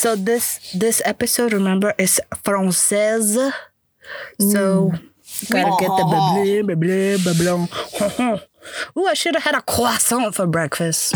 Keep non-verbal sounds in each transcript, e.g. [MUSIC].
So this this episode, remember, is française. So mm. gotta get the blah blah blah blah blah. [LAUGHS] Ooh, I should have had a croissant for breakfast.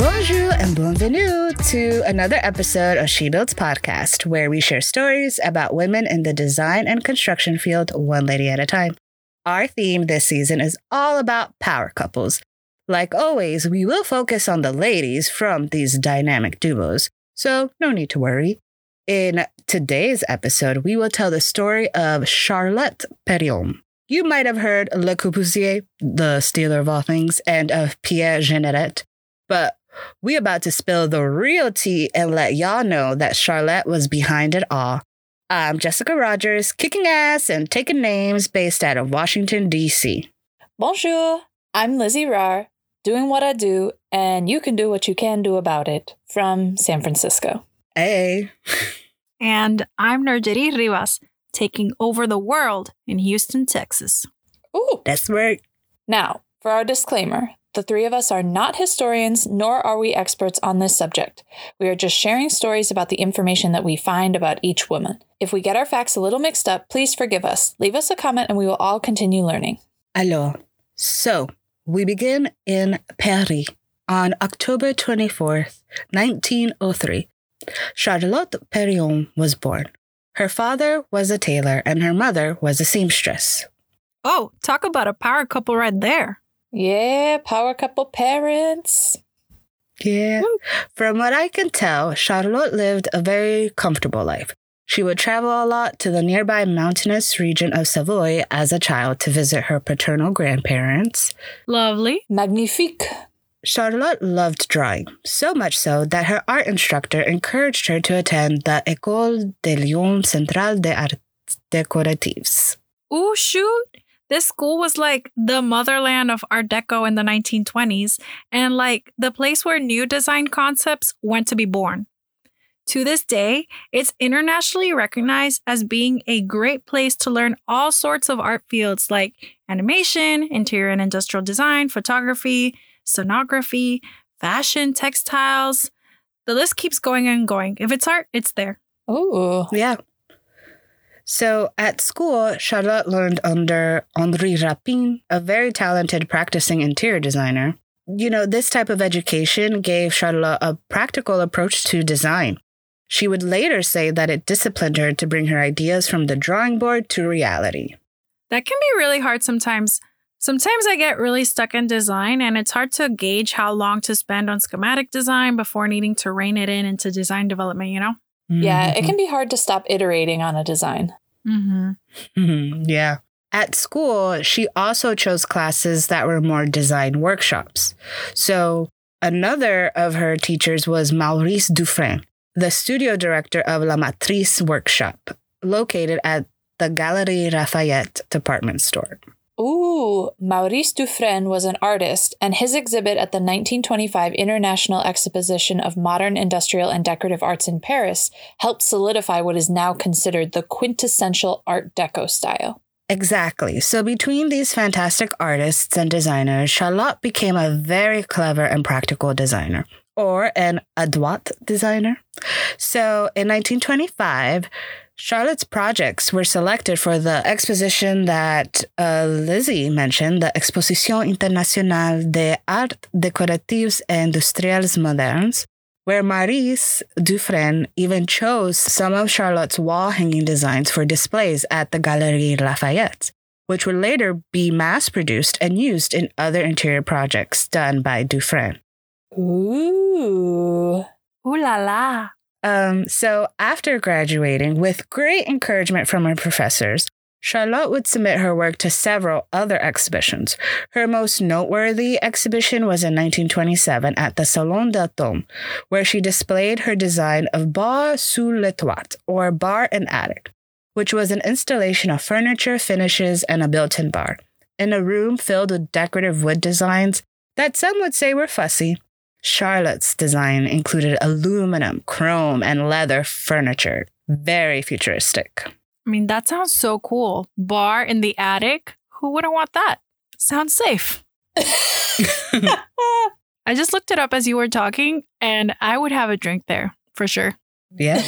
Bonjour and bienvenue to another episode of She Builds Podcast, where we share stories about women in the design and construction field, one lady at a time. Our theme this season is all about power couples. Like always, we will focus on the ladies from these dynamic duos, so no need to worry. In today's episode, we will tell the story of Charlotte Perriand. You might have heard Le Corbusier, the stealer of all things, and of Pierre Jeanneret, but we about to spill the real tea and let y'all know that Charlotte was behind it all. I'm Jessica Rogers, kicking ass and taking names based out of Washington, D.C. Bonjour, I'm Lizzie Rar, doing what I do, and you can do what you can do about it from San Francisco. Hey. And I'm Nerjeri Rivas, taking over the world in Houston, Texas. Ooh. That's right. Now, for our disclaimer the three of us are not historians, nor are we experts on this subject. We are just sharing stories about the information that we find about each woman. If we get our facts a little mixed up, please forgive us. Leave us a comment and we will all continue learning. Alors, so we begin in Paris on October 24th, 1903. Charlotte Perriand was born. Her father was a tailor and her mother was a seamstress. Oh, talk about a power couple right there. Yeah, power couple parents. Yeah. From what I can tell, Charlotte lived a very comfortable life. She would travel a lot to the nearby mountainous region of Savoy as a child to visit her paternal grandparents. Lovely. Magnifique. Charlotte loved drawing, so much so that her art instructor encouraged her to attend the École de Lyon Centrale des Arts Décoratifs. Ooh, shoot. This school was like the motherland of Art Deco in the 1920s and like the place where new design concepts went to be born. To this day, it's internationally recognized as being a great place to learn all sorts of art fields like animation, interior and industrial design, photography, sonography, fashion, textiles. The list keeps going and going. If it's art, it's there. Oh, Yeah. So at school, Charlotte learned under Henri Rapin, a very talented practicing interior designer. You know, this type of education gave Charlotte a practical approach to design. She would later say that it disciplined her to bring her ideas from the drawing board to reality. That can be really hard sometimes. Sometimes I get really stuck in design, and it's hard to gauge how long to spend on schematic design before needing to rein it in into design development, you know? Yeah, Mm-hmm. it can be hard to stop iterating on a design. Mm-hmm. Mhm, yeah. At school, she also chose classes that were more design workshops. So, another of her teachers was Maurice Dufresne, the studio director of La Maîtrise Workshop, located at the Galerie Lafayette department store. Ooh, Maurice Dufresne was an artist, and his exhibit at the 1925 International Exposition of Modern Industrial and Decorative Arts in Paris helped solidify what is now considered the quintessential Art Deco style. Exactly. So, between these fantastic artists and designers, Charlotte became a very clever and practical designer, or an adroit designer. So, in 1925, Charlotte's projects were selected for the exposition that uh, Lizzie mentioned, the Exposition Internationale des Arts Décoratifs et Industriels Modernes, where Maurice Dufresne even chose some of Charlotte's wall hanging designs for displays at the Galerie Lafayette, which would later be mass produced and used in other interior projects done by Dufresne. Ooh. Ooh la la. Um, so, after graduating, with great encouragement from her professors, Charlotte would submit her work to several other exhibitions. Her most noteworthy exhibition was in 1927 at the Salon d'Automne, where she displayed her design of Bar sous le toit, or bar and attic, which was an installation of furniture, finishes, and a built in bar, in a room filled with decorative wood designs that some would say were fussy. Charlotte's design included aluminum, chrome, and leather furniture. Very futuristic. I mean, that sounds so cool. Bar in the attic? Who wouldn't want that? Sounds safe. [LAUGHS] I just looked it up as you were talking, and I would have a drink there for sure. Yeah.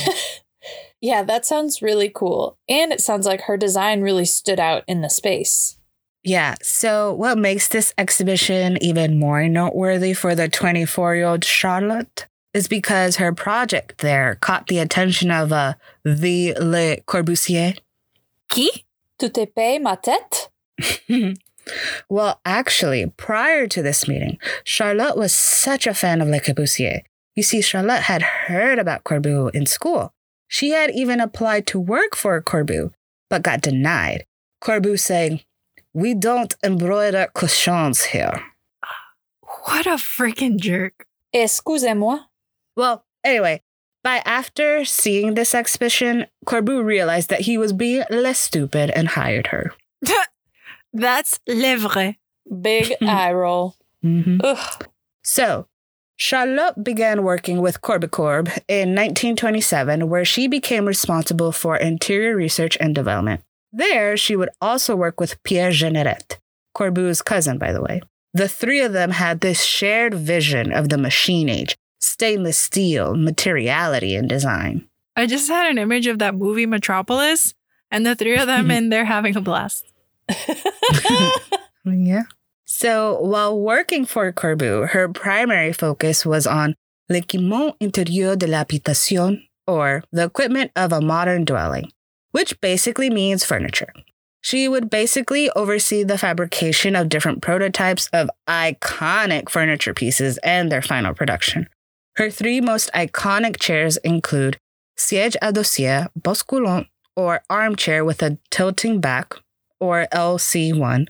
[LAUGHS] yeah, that sounds really cool. And it sounds like her design really stood out in the space. Yeah. So, what makes this exhibition even more noteworthy for the 24 year old Charlotte is because her project there caught the attention of uh, the Le Corbusier. Qui? Tu te payes ma tête? [LAUGHS] well, actually, prior to this meeting, Charlotte was such a fan of Le Corbusier. You see, Charlotte had heard about Corbu in school. She had even applied to work for Corbu, but got denied. Corbu saying, We don't embroider cushions here. What a freaking jerk. Excusez-moi. Well, anyway, by after seeing this exhibition, Corbu realized that he was being less stupid and hired her. [LAUGHS] That's le vrai. Big [LAUGHS] eye roll. Mhm. Ugh. So, Charlotte began working with Corbicorb in 1927, where she became responsible for interior research and development. There, she would also work with Pierre Jeanneret, Corbu's cousin, by the way. The three of them had this shared vision of the machine age, stainless steel, materiality, and design. I just had an image of that movie Metropolis and the three of them [LAUGHS] in there having a blast. [LAUGHS] Yeah. So while working for Corbu, her primary focus was on l'équipement intérieur de l'habitation, or the equipment of a modern dwelling, which basically means furniture. She would basically oversee the fabrication of different prototypes of iconic furniture pieces and their final production. Her three most iconic chairs include siège à dossier, basculant, or armchair with a tilting back, or LC1,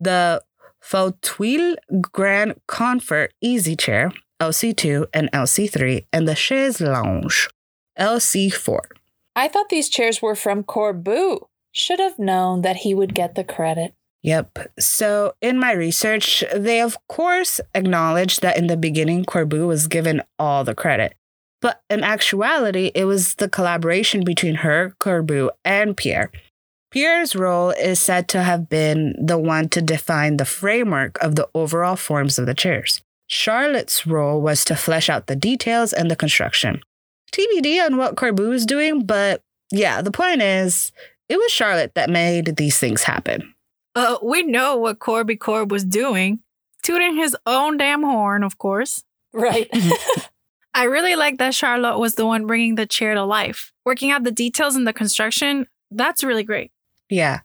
the Fauteuil Grand Confort Easy Chair, LC2 and LC3, and the Chaise Lounge, LC4. I thought these chairs were from Corbu. Should have known that he would get the credit. Yep. So, in my research, they of course acknowledged that in the beginning, Corbu was given all the credit. But in actuality, it was the collaboration between her, Corbu, and Pierre. Pierre's role is said to have been the one to define the framework of the overall forms of the chairs. Charlotte's role was to flesh out the details and the construction. TBD on what Corbu was doing, but yeah, the point is, it was Charlotte that made these things happen. Uh, we know what Corby Corb was doing, tooting his own damn horn, of course. Right. [LAUGHS] [LAUGHS] I really like that Charlotte was the one bringing the chair to life. Working out the details in the construction, that's really great. Yeah.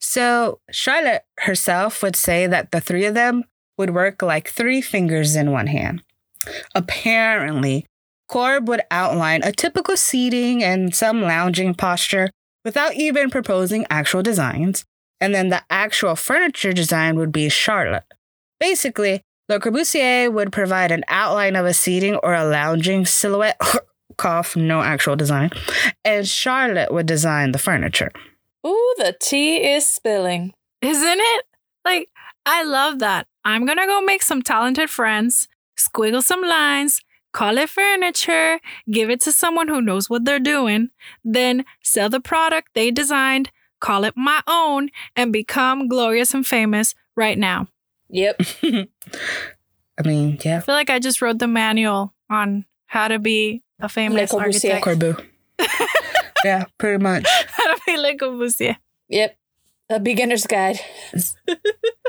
So Charlotte herself would say that the three of them would work like three fingers in one hand. Apparently, Corb would outline a typical seating and some lounging posture without even proposing actual designs. And then the actual furniture design would be Charlotte. Basically, Le Corbusier would provide an outline of a seating or a lounging silhouette, [LAUGHS] cough, no actual design, and Charlotte would design the furniture. Ooh, the tea is spilling. Isn't it? Like, I love that. I'm gonna go make some talented friends, squiggle some lines, call it furniture, give it to someone who knows what they're doing, then sell the product they designed, call it my own, and become glorious and famous right now. Yep. [LAUGHS] I mean, yeah. I feel like I just wrote the manual on how to be a famous Le Corbusier. architect. Corbu. [LAUGHS] yeah, pretty much. how to be Le Corbusier. Yep. A beginner's guide. [LAUGHS]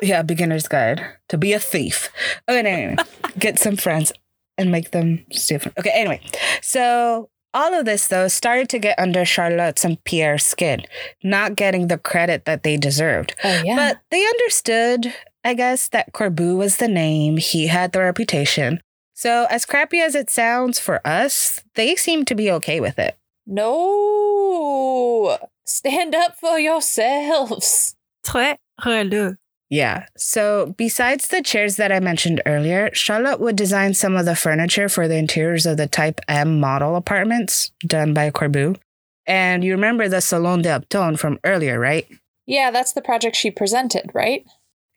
Yeah, beginner's guide to be a thief. Okay, anyway, get some friends and make them steal. Okay, anyway, so all of this though started to get under Charlotte's and Pierre's skin, not getting the credit that they deserved. Oh yeah. But they understood, I guess, that Corbu was the name. He had the reputation. So, as crappy as it sounds for us, they seem to be okay with it. no. Stand up for yourselves. Très relou. Yeah. So, besides the chairs that I mentioned earlier, Charlotte would design some of the furniture for the interiors of the Type M model apartments done by Corbu. And you remember the Salon d'Automne from earlier, right? Yeah, that's the project she presented, right?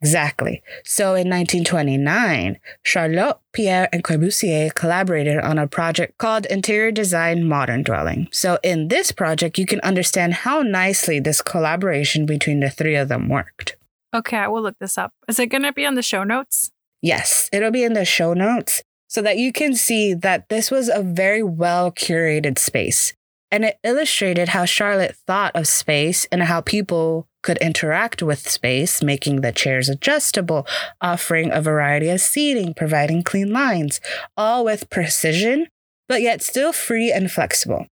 Exactly. So in 1929, Charlotte, Pierre, and Corbusier collaborated on a project called Interior Design Modern Dwelling. So in this project, you can understand how nicely this collaboration between the three of them worked. Okay, I will look this up. Is it gonna be on the show notes? Yes, it'll be in the show notes so that you can see that this was a very well curated space. And it illustrated how Charlotte thought of space and how people could interact with space, making the chairs adjustable, offering a variety of seating, providing clean lines, all with precision, but yet still free and flexible.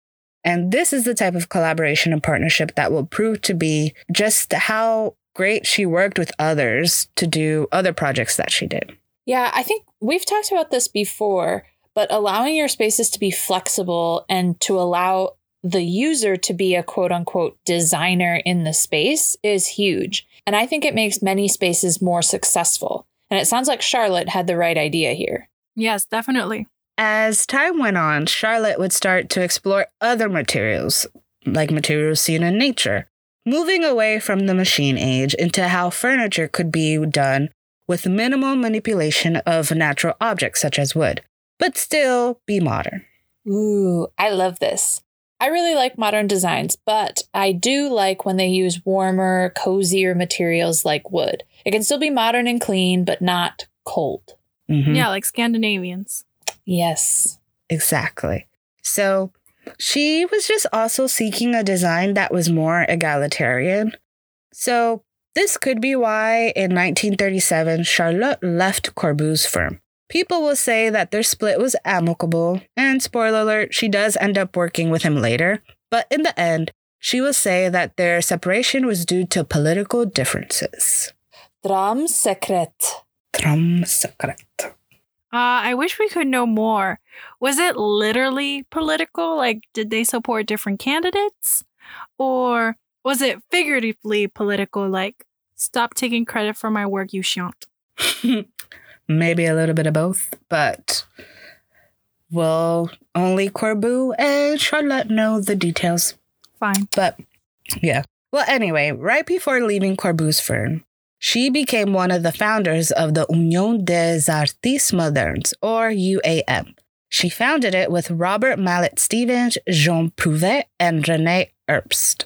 And this is the type of collaboration and partnership that will prove to be just how great she worked with others to do other projects that she did. Yeah, I think we've talked about this before, but allowing your spaces to be flexible and to allow the user to be a quote unquote designer in the space is huge. And I think it makes many spaces more successful. And it sounds like Charlotte had the right idea here. Yes, definitely. As time went on, Charlotte would start to explore other materials, like materials seen in nature, moving away from the machine age into how furniture could be done with minimal manipulation of natural objects such as wood, but still be modern. Ooh, I love this. I really like modern designs, but I do like when they use warmer, cozier materials like wood. It can still be modern and clean, but not cold. Mhm. Yeah, like Scandinavians. Yes. Exactly. So she was just also seeking a design that was more egalitarian. So this could be why in 1937 Charlotte left Corbu's firm. People will say that their split was amicable, and spoiler alert, she does end up working with him later. But in the end, she will say that their separation was due to political differences. Dram secret. Tram secret. Uh, I wish we could know more. Was it literally political? Like, did they support different candidates? Or was it figuratively political? Like, stop taking credit for my work, you shan't. [LAUGHS] Maybe a little bit of both, but well, only Corbu and Charlotte know the details. Fine. But yeah. Well, anyway, right before leaving Corbu's firm, she became one of the founders of the Union des Artistes Modernes, or UAM. She founded it with Robert Mallet Stevens, Jean Prouvé, and Rene Herbst.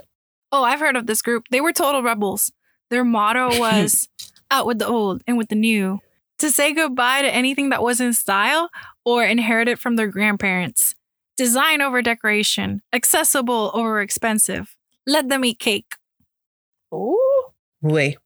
Oh, I've heard of this group. They were total rebels. Their motto [LAUGHS] was out with the old and with the new, to say goodbye to anything that was in style or inherited from their grandparents. Design over decoration, accessible over expensive. Let them eat cake. Ooh. Oui.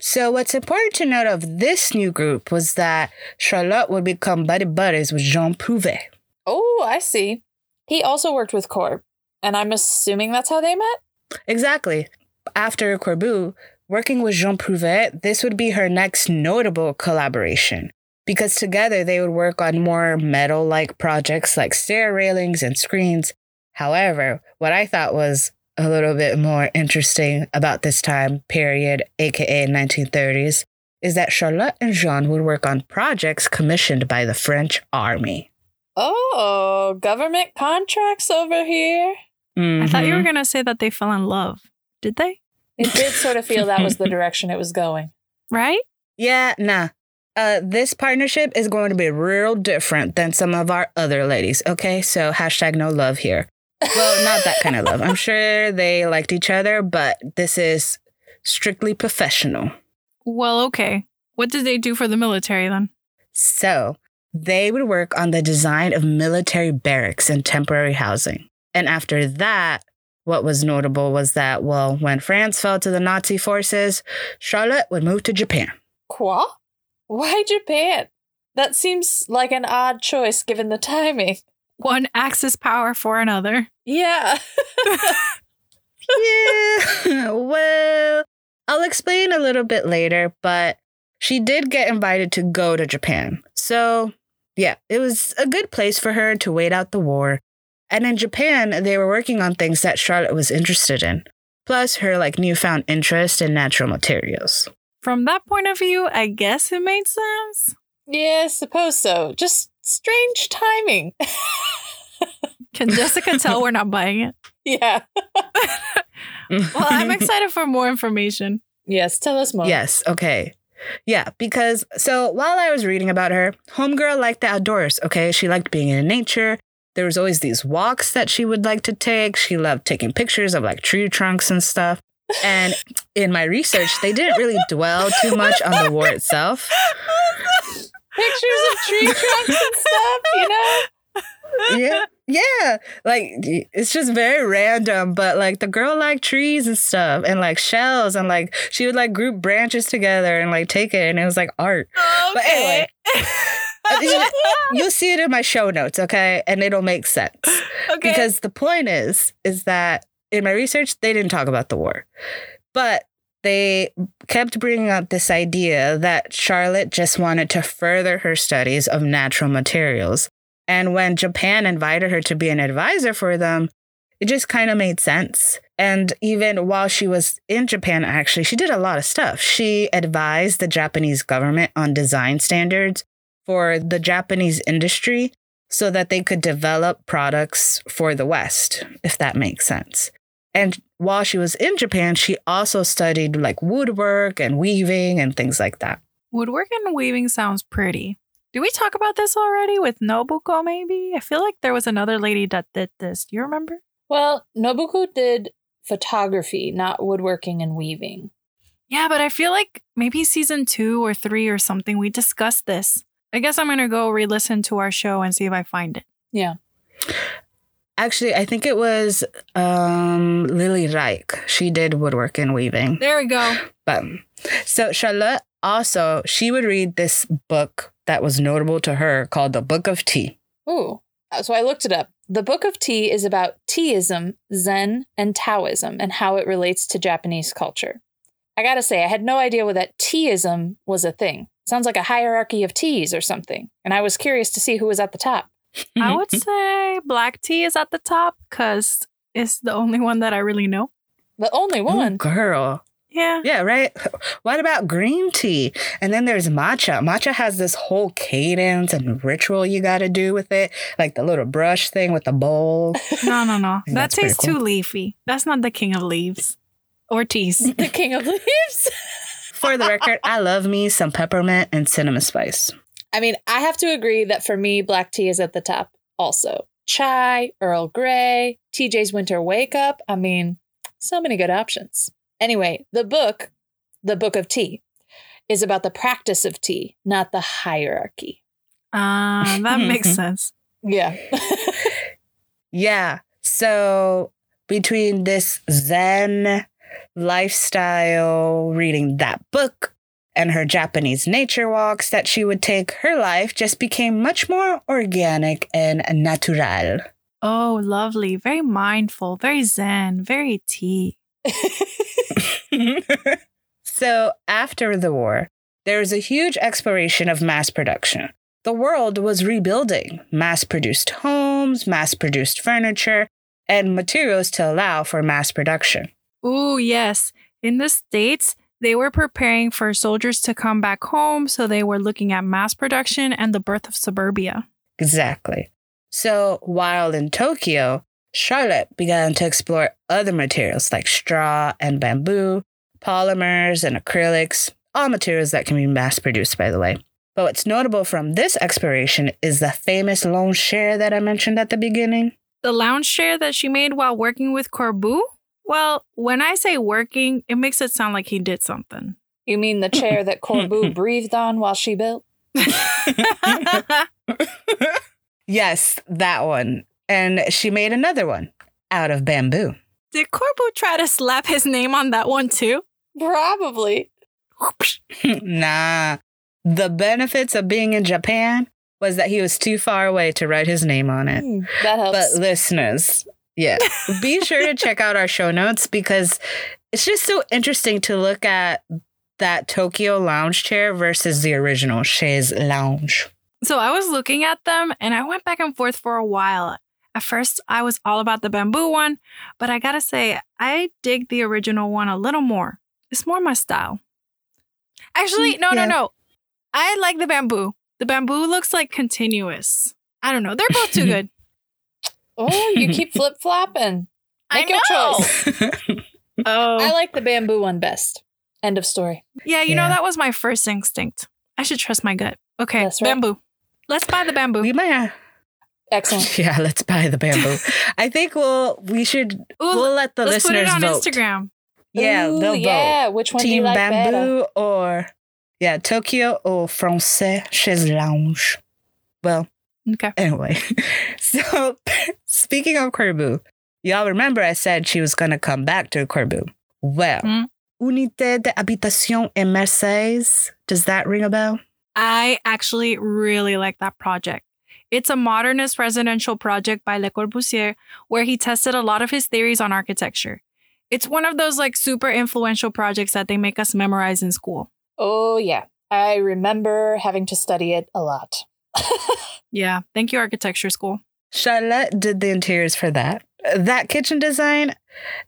So, what's important to note of this new group was that Charlotte would become buddy buddies with Jean Prouvé. Oh, I see. He also worked with Corb, and I'm assuming that's how they met? Exactly. After Corbu, working with Jean Prouvé, this would be her next notable collaboration because together they would work on more metal like projects like stair railings and screens. However, what I thought was a little bit more interesting about this time period, aka 1930s, is that Charlotte and Jean would work on projects commissioned by the French army. Oh, government contracts over here. I thought you were Mhm. going to say that they fell in love. Did they? It did sort of feel that was the [LAUGHS] direction it was going. right? Yeah, nah. Uh, this partnership is going to be real different than some of our other ladies. Okay, so hashtag no love here. Well, not that kind of love. I'm sure they liked each other, but this is strictly professional. Well, okay. What did they do for the military then? So they would work on the design of military barracks and temporary housing. And after that, what was notable was that, well, when France fell to the Nazi forces, Charlotte would move to Japan. Quoi? Why Japan? That seems like an odd choice given the timing. One axis power for another. Yeah. [LAUGHS] yeah, [LAUGHS] well, I'll explain a little bit later, but she did get invited to go to Japan. So, yeah, it was a good place for her to wait out the war. And in Japan, they were working on things that Charlotte was interested in, plus her like newfound interest in natural materials. From that point of view, I guess it made sense. yeah, suppose so. Just strange timing. [LAUGHS] Can Jessica tell we're not buying it? yeah. [LAUGHS] Well, I'm excited for more information. Yes, tell us more. Yes, okay. Yeah, because so while I was reading about her, Homegirl liked the outdoors, okay? She liked being in nature. There was always these walks that she would like to take. She loved taking pictures of like tree trunks and stuff. And in my research, they didn't really dwell too much on the war itself. [LAUGHS] Pictures of tree trunks and stuff, you know? Yeah. Yeah. Like it's just very random, but like the girl liked trees and stuff and like shells and like she would like group branches together and like take it and it was like art. But anyway, [LAUGHS] you- you'll see it in my show notes, okay? And it'll make sense. okay. Because the point is, is that in my research, they didn't talk about the war, but they kept bringing up this idea that Charlotte just wanted to further her studies of natural materials. And when Japan invited her to be an advisor for them, it just kind of made sense. And even while she was in Japan, actually, she did a lot of stuff. She advised the Japanese government on design standards for the Japanese industry so that they could develop products for the West, if that makes sense. And while she was in Japan, she also studied like woodwork and weaving and things like that. Woodwork and weaving sounds pretty. Did we talk about this already with Nobuko, maybe? I feel like there was another lady that did this. Do you remember? Well, Nobuko did photography, not woodworking and weaving. Yeah, but I feel like maybe season two or three or something, we discussed this. I guess I'm going to go re listen to our show and see if I find it. Yeah. Actually, I think it was um, Lily Reich. She did woodwork and weaving. There we go. But so Charlotte also she would read this book that was notable to her called the Book of Tea. Ooh. So I looked it up. The Book of Tea is about Teaism, Zen, and Taoism and how it relates to Japanese culture. I gotta say, I had no idea what that Teaism was a thing. Sounds like a hierarchy of teas or something. And I was curious to see who was at the top. I would [LAUGHS] say black tea is at the top because it's the only one that I really know. The only Ooh, one. girl. Yeah. Yeah, right. [LAUGHS] What about green tea? And then there's matcha. Matcha has this whole cadence and ritual you got to do with it, like the little brush thing with the bowl. [LAUGHS] No, no, no. that tastes cool. too leafy. That's not the king of leaves or teas. the king of leaves. For the record, I love me some peppermint and cinnamon spice. I mean, I have to agree that for me, black tea is at the top also. Chai, Earl Grey, TJ's Winter Wake Up. I mean, so many good options. Anyway, the book, The Book of Tea, is about the practice of tea, not the hierarchy. Ah, that makes [LAUGHS] sense. Yeah. [LAUGHS] Yeah. So between this Zen lifestyle, reading that book, and her Japanese nature walks that she would take, her life just became much more organic and natural. Oh, lovely. Very mindful, very zen, very tea. [LAUGHS] so after the war, there was a huge exploration of mass production. The world was rebuilding mass produced homes, mass produced furniture, and materials to allow for mass production. Ooh, yes. In the States, they were preparing for soldiers to come back home, so they were looking at mass production and the birth of suburbia. Exactly. So while in Tokyo, Charlotte began to explore other materials like straw and bamboo, polymers and acrylics, all materials that can be mass produced, by the way. But what's notable from this exploration is the famous lounge chair that I mentioned at the beginning. The lounge chair that she made while working with Corbu? Well, when I say working, it makes it sound like he did something. You mean the chair that Corbu [LAUGHS] breathed on while she built? [LAUGHS] Yes, that one. And she made another one out of bamboo. Did Corbu try to slap his name on that one too? Probably. [LAUGHS] nah. The benefits of being in Japan was that he was too far away to write his name on it. Hmm, that helps. But listeners, yeah, [LAUGHS] be sure to check out our show notes because it's just so interesting to look at that Tokyo lounge chair versus the original chaise lounge. So I was looking at them and I went back and forth for a while. At first, I was all about the bamboo one, but I gotta say, I dig the original one a little more. It's more my style. Actually, mm, no, Yeah. no, no. I like the bamboo. The bamboo looks like continuous. I don't know. They're both too [LAUGHS] good. Oh, you keep [LAUGHS] flip flopping. Make I your know. choice. [LAUGHS] Oh, I like the bamboo one best. End of story. yeah. You know that was my first instinct. I should trust my gut. Okay, That's right. bamboo. Let's buy the bamboo. We might have, Excellent. [LAUGHS] yeah, let's buy the bamboo. I think we'll we should Ooh, we'll let the Let's put it on vote. Instagram. Yeah, Ooh, they'll vote. yeah. Which one do you Team like better? bamboo or yeah, Tokyo or Francais chaise lounge. Well, Okay. anyway. [LAUGHS] So [LAUGHS] speaking of Corbu, y'all remember I said she was gonna come back to Corbu. Well, Mm. Unité de Habitation et Mercedes. Does that ring a bell? I actually really like that project. It's a modernist residential project by Le Corbusier where he tested a lot of his theories on architecture. It's one of those like super influential projects that they make us memorize in school. Oh, yeah. I remember having to study it a lot. Yeah, thank you architecture school. Charlotte did the interiors for that. That kitchen design,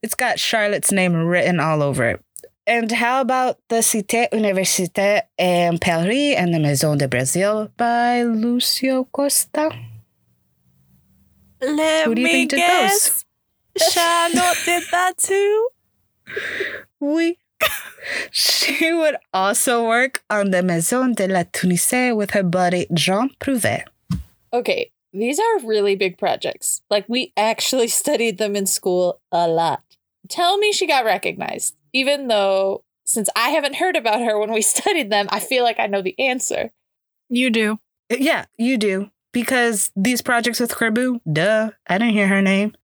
it's got Charlotte's name written all over it. And how about the Cité Universitaire in Paris and the Maison de Brazil by Lucio Costa? Let Who do you me think did guess. Charlotte did that too. [LAUGHS] Oui. She would also work on the Maison de la Tunisie with her buddy Jean Prouvé. Okay, these are really big projects. Like, we actually [LAUGHS] studied them in school a lot. Tell me she got recognized, even though since I haven't heard about her when we [LAUGHS] studied them, I feel like I know the answer. You do. Yeah, you do. Because these projects with Corbu, duh, I didn't hear her name.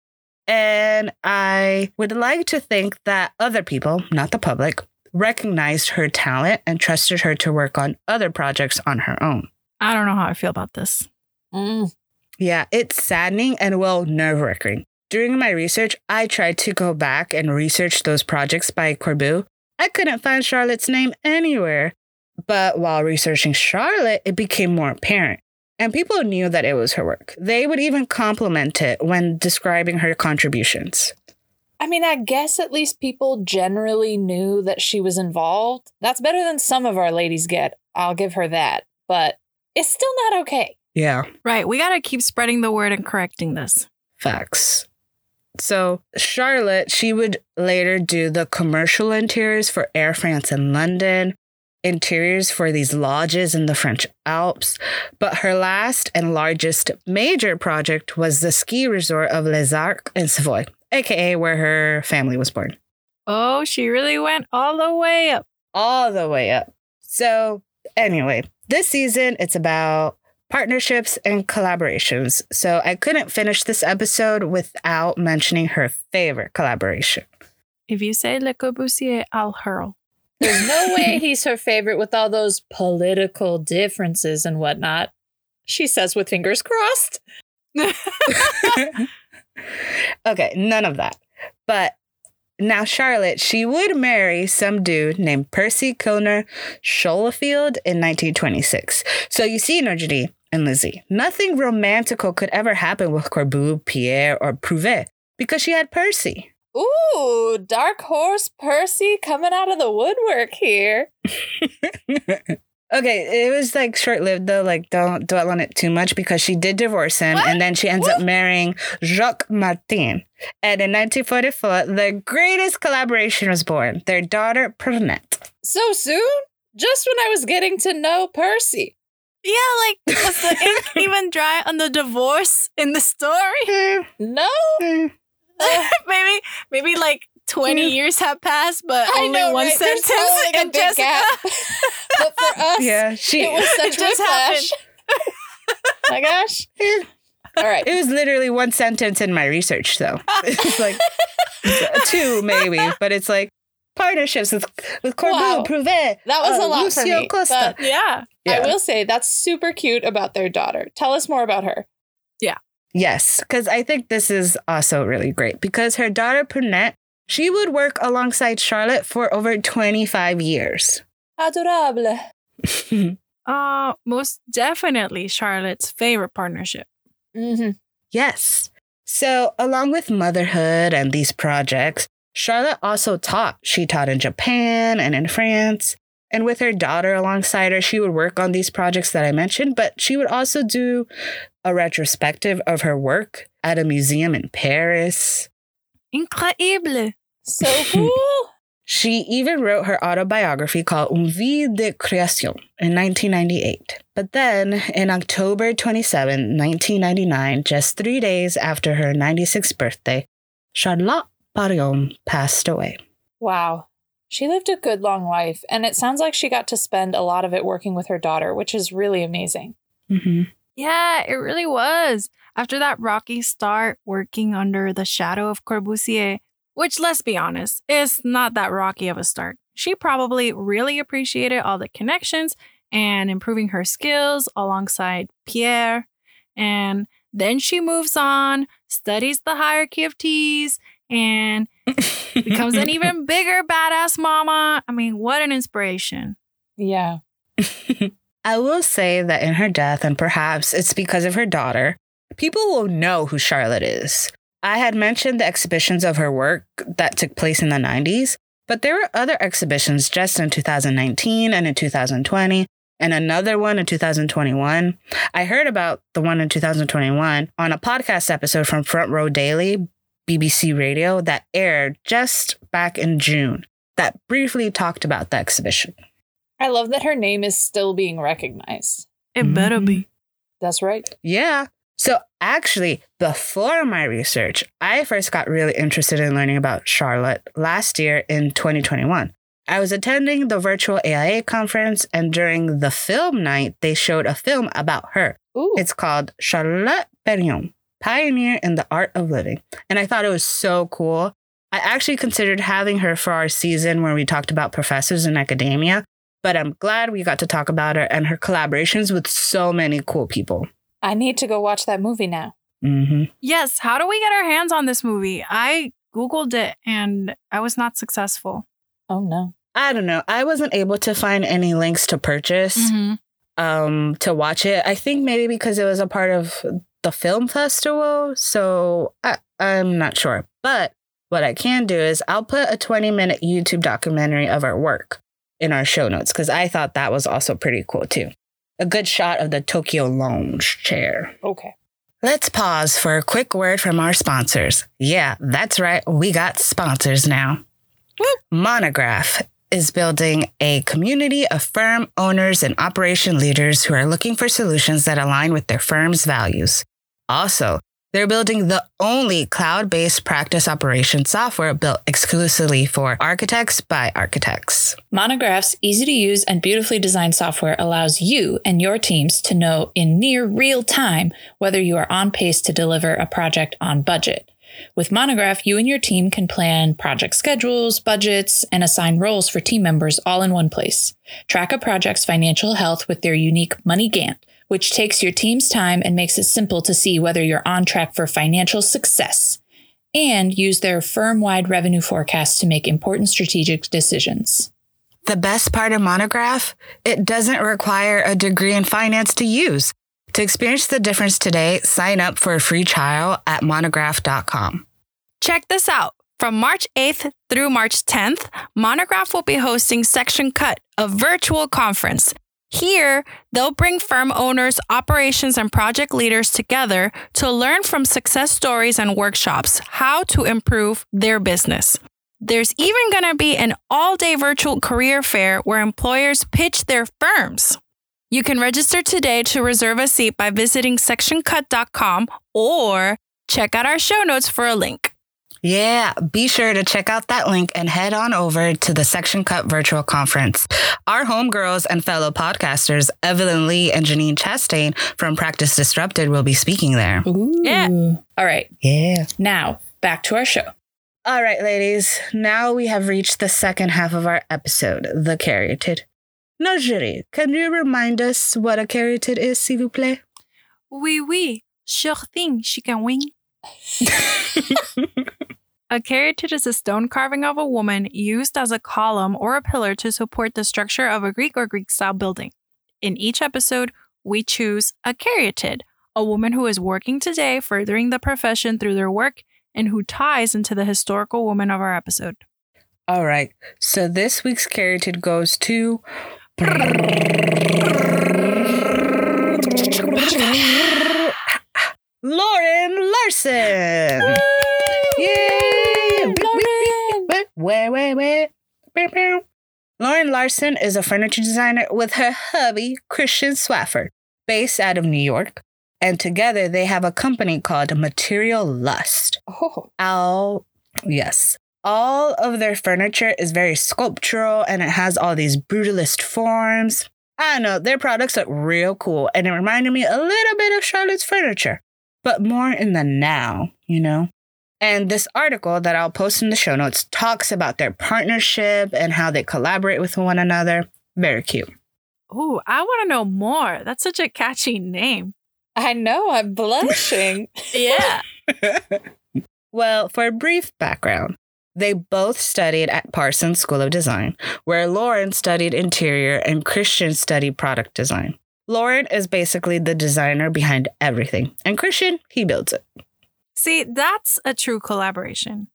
And I would like to think that other people, not the public, recognized her talent and trusted her to work on other projects on her own. I don't know how I feel about this. Mm. Yeah, it's saddening and well, nerve wracking. During my research, I tried to go back and research those projects by Corbu. I couldn't find Charlotte's name anywhere. But while researching Charlotte, it became more apparent. And people knew that it was her work. They would even compliment it when describing her contributions. I mean, I guess at least people generally knew that she was involved. That's better than some of our ladies get. I'll give her that. But it's still not okay. Yeah, Right, we gotta keep spreading the word and correcting this. facts. So, Charlotte, she would later do the commercial interiors for Air France in London, interiors for these lodges in the French Alps. But her last and largest major project was the ski resort of Les Arcs in Savoy, aka where her family was born. Oh, she really went all the way up. all the way up. So, anyway, this season it's about partnerships and collaborations. So, I couldn't finish this episode without mentioning her favorite collaboration. If you say Le Corbusier, I'll hurl. There's no way [LAUGHS] he's her favorite with all those political differences and whatnot. She says with fingers crossed. [LAUGHS] okay, none of that. But now, Charlotte, she would marry some dude named Percy Kilner Scholefield in 1926. So you see, Nurjity and Lizzie, nothing romantical could ever happen with Corbu, Pierre, or Prouvé because she had Percy. Ooh, dark horse Percy coming out of the woodwork here. [LAUGHS] okay, it was like short lived though. Like, don't dwell on it too much because she did divorce him What? and then she ends up marrying Jacques Martin. And in 1944, the greatest collaboration was born their daughter, Pernette. So soon? just when I was getting to know Percy. Yeah, like was the ink [LAUGHS] even dry on the divorce in the story? Eh, No, eh. [LAUGHS] maybe, maybe like twenty years have passed, but I only know, one right? There's sentence. only like a in big Jessica. gap. [LAUGHS] but for us, Yeah, she. it was such It just whiplash. [LAUGHS] My gosh! All right, It was literally one sentence in my research, though. It's like two, maybe, but it's like partnerships with with Corbu, Wow. Prouvé. that was uh, a lot for Lucio me. Costa. But Yeah. I will say that's super cute about their daughter. Tell us more about her. Yes, because I think this is also really great because her daughter Pernette, she would work alongside Charlotte for over 25 years. Adorable. [LAUGHS] Uh, most definitely Charlotte's favorite partnership. Mm-hmm. yes. So, along with motherhood and these projects, Charlotte also taught. She taught in Japan and in France. And with her daughter alongside her, she would work on these projects that I mentioned, but she would also do a retrospective of her work at a museum in Paris. Increíble. So [LAUGHS] cool. She even wrote her autobiography called Une vie de création in 1998. But then, in October 27, 1999, just three days after her 96th birthday, Charlotte Perriand passed away. wow. She lived a good long life, and it sounds like she got to spend a lot of it working with her daughter, which is really amazing. Mm-hmm. Yeah, it really was. After that rocky start working under the shadow of Corbusier, which let's be honest, is not that rocky of a start. She probably really appreciated all the connections and improving her skills alongside Pierre. And then she moves on, studies the hierarchy of teas, and becomes an [LAUGHS] even bigger badass mama. I mean, what an inspiration. Yeah. [LAUGHS] I will say that in her death, and perhaps it's because of her daughter, people will know who Charlotte is. I had mentioned the exhibitions of her work that took place in the 90s, but there were other exhibitions just in 2019 and in 2020, and another one in 2021. I heard about the one in 2021 on a podcast episode from Front Row Daily, BBC Radio, that aired just back in June, that briefly talked about the exhibition. I love that her name is still being recognized. It better be. Mm-hmm. That's right. Yeah. So actually, before my research, I first got really interested in learning about Charlotte last year in 2021. I was attending the virtual AIA conference, and during the film night, they showed a film about her. Ooh. It's called Charlotte Perriand, Pioneer in the Art of Living. And I thought it was so cool. I actually considered having her for our season where we talked about professors in academia, but I'm glad we got to talk about her and her collaborations with so many cool people. I need to go watch that movie now. hmm Yes, how do we get our hands on this movie? I Googled it and I was not successful. Oh no. I don't know. I wasn't able to find any links to purchase Mhm. um to watch it. I think maybe because it was a part of the film festival, so I, I'm not sure. But what I can do is I'll put a 20 minute YouTube documentary of our work in our show notes because I thought that was also pretty cool too. A good shot of the Tokyo Lounge chair. Okay. Let's pause for a quick word from our sponsors. Yeah, that's right. We got sponsors now. Monograph is building a community of firm owners and operation leaders who are looking for solutions that align with their firm's values. Also, they're building the only cloud based practice operation software built exclusively for architects by architects. Monograph's easy to use and beautifully designed software allows you and your teams to know in near real time whether you are on pace to deliver a project on budget. With Monograph, you and your team can plan project schedules, budgets, and assign roles for team members all in one place. Track a project's financial health with their unique Money Gantt, which takes your team's time and makes it simple to see whether you're on track for financial success. And use their firm wide revenue forecast to make important strategic decisions. The best part of Monograph? It doesn't require a degree in finance to use. To experience the difference today, sign up for a free trial at monograph.com. Check this out. From March 8th through March 10th, Monograph will be hosting Section Cut, a virtual conference. Here, they'll bring firm owners, operations, and project leaders together to learn from success stories and workshops how to improve their business. There's even going to be an all day virtual career fair where employers pitch their firms. You can register today to reserve a seat by visiting sectioncut.com or check out our show notes for a link. Yeah, be sure to check out that link and head on over to the Section Cut virtual conference. Our homegirls and fellow podcasters, Evelyn Lee and Janine Chastain from Practice Disrupted, will be speaking there. Yeah. All right. Yeah. Now, back to our show. All right, ladies. Now we have reached the second half of our episode, the caryatid. Najiri, can you remind us what a caryatid is, s'il vous plaît? Oui, oui, sure thing, she can wing. [LAUGHS] a caryatid is a stone carving of a woman used as a column or a pillar to support the structure of a Greek or Greek style building. In each episode, we choose a caryatid, a woman who is working today, furthering the profession through their work, and who ties into the historical woman of our episode. All right. So this week's caryatid goes to Lauren Larson. Yay! Where, where, where? Lauren Larson is a furniture designer with her hubby, Christian Swafford, based out of New York. And together they have a company called Material Lust. Oh. All, yes. All of their furniture is very sculptural and it has all these brutalist forms. I don't know, their products look real cool and it reminded me a little bit of Charlotte's furniture, but more in the now, you know? And this article that I'll post in the show notes talks about their partnership and how they collaborate with one another. Very cute. Ooh, I want to know more. That's such a catchy name. I know, I'm blushing. [LAUGHS] Yeah. [LAUGHS] Well, for a brief background, they both studied at Parsons School of Design, where Lauren studied interior and Christian studied product design. Lauren is basically the designer behind everything, and Christian, he builds it. See, that's a true collaboration.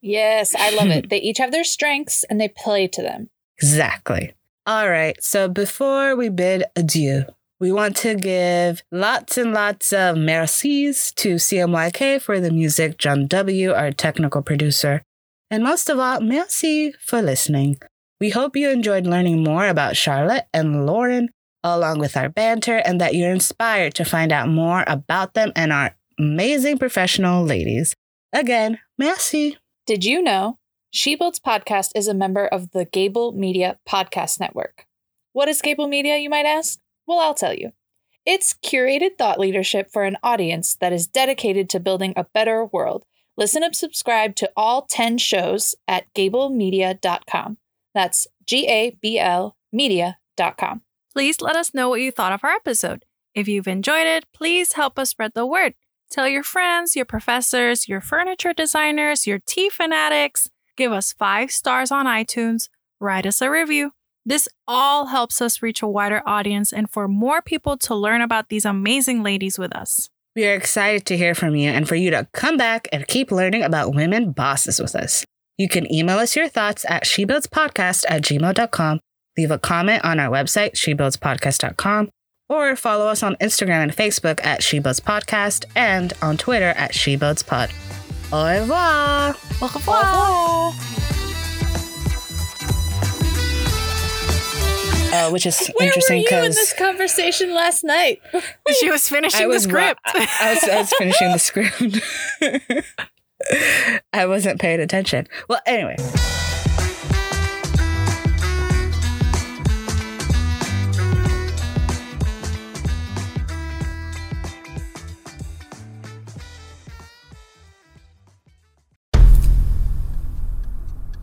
yes, I love it. [LAUGHS] They each have their strengths and they play to them. Exactly. All right, so before we bid adieu, we want to give lots and lots of mercies to CMYK for the music, John W., our technical producer, and most of all, merci for listening. We hope you enjoyed learning more about Charlotte and Lauren, along with our banter, and that you're inspired to find out more about them and our amazing professional ladies. Again, merci. Did you know She Builds Podcast is a member of the Gable Media Podcast Network? What is Gable Media, you might ask? Well, I'll tell you. It's curated thought leadership for an audience that is dedicated to building a better world. Listen and subscribe to all 10 shows at gablemedia.com. That's G A B L media.com. Please let us know what you thought of our episode. If you've enjoyed it, please help us spread the word. Tell your friends, your professors, your furniture designers, your tea fanatics. Give us five stars on iTunes. Write us a review. This all helps us reach a wider audience and for more people to learn about these amazing ladies with us. We are excited to hear from you and for you to come back and keep learning about women bosses with us. You can email us your thoughts at shebuildspodcast at gmail.com, leave a comment on our website, shebuildspodcast.com, or follow us on Instagram and Facebook at shebuildspodcast and on Twitter at shebuildspod. Au revoir! Au revoir. Uh, which is Where interesting were you in this conversation last night? [LAUGHS] She was finishing I was the script. I, I was, I was finishing the script. [LAUGHS] I wasn't paying attention. Well, anyway.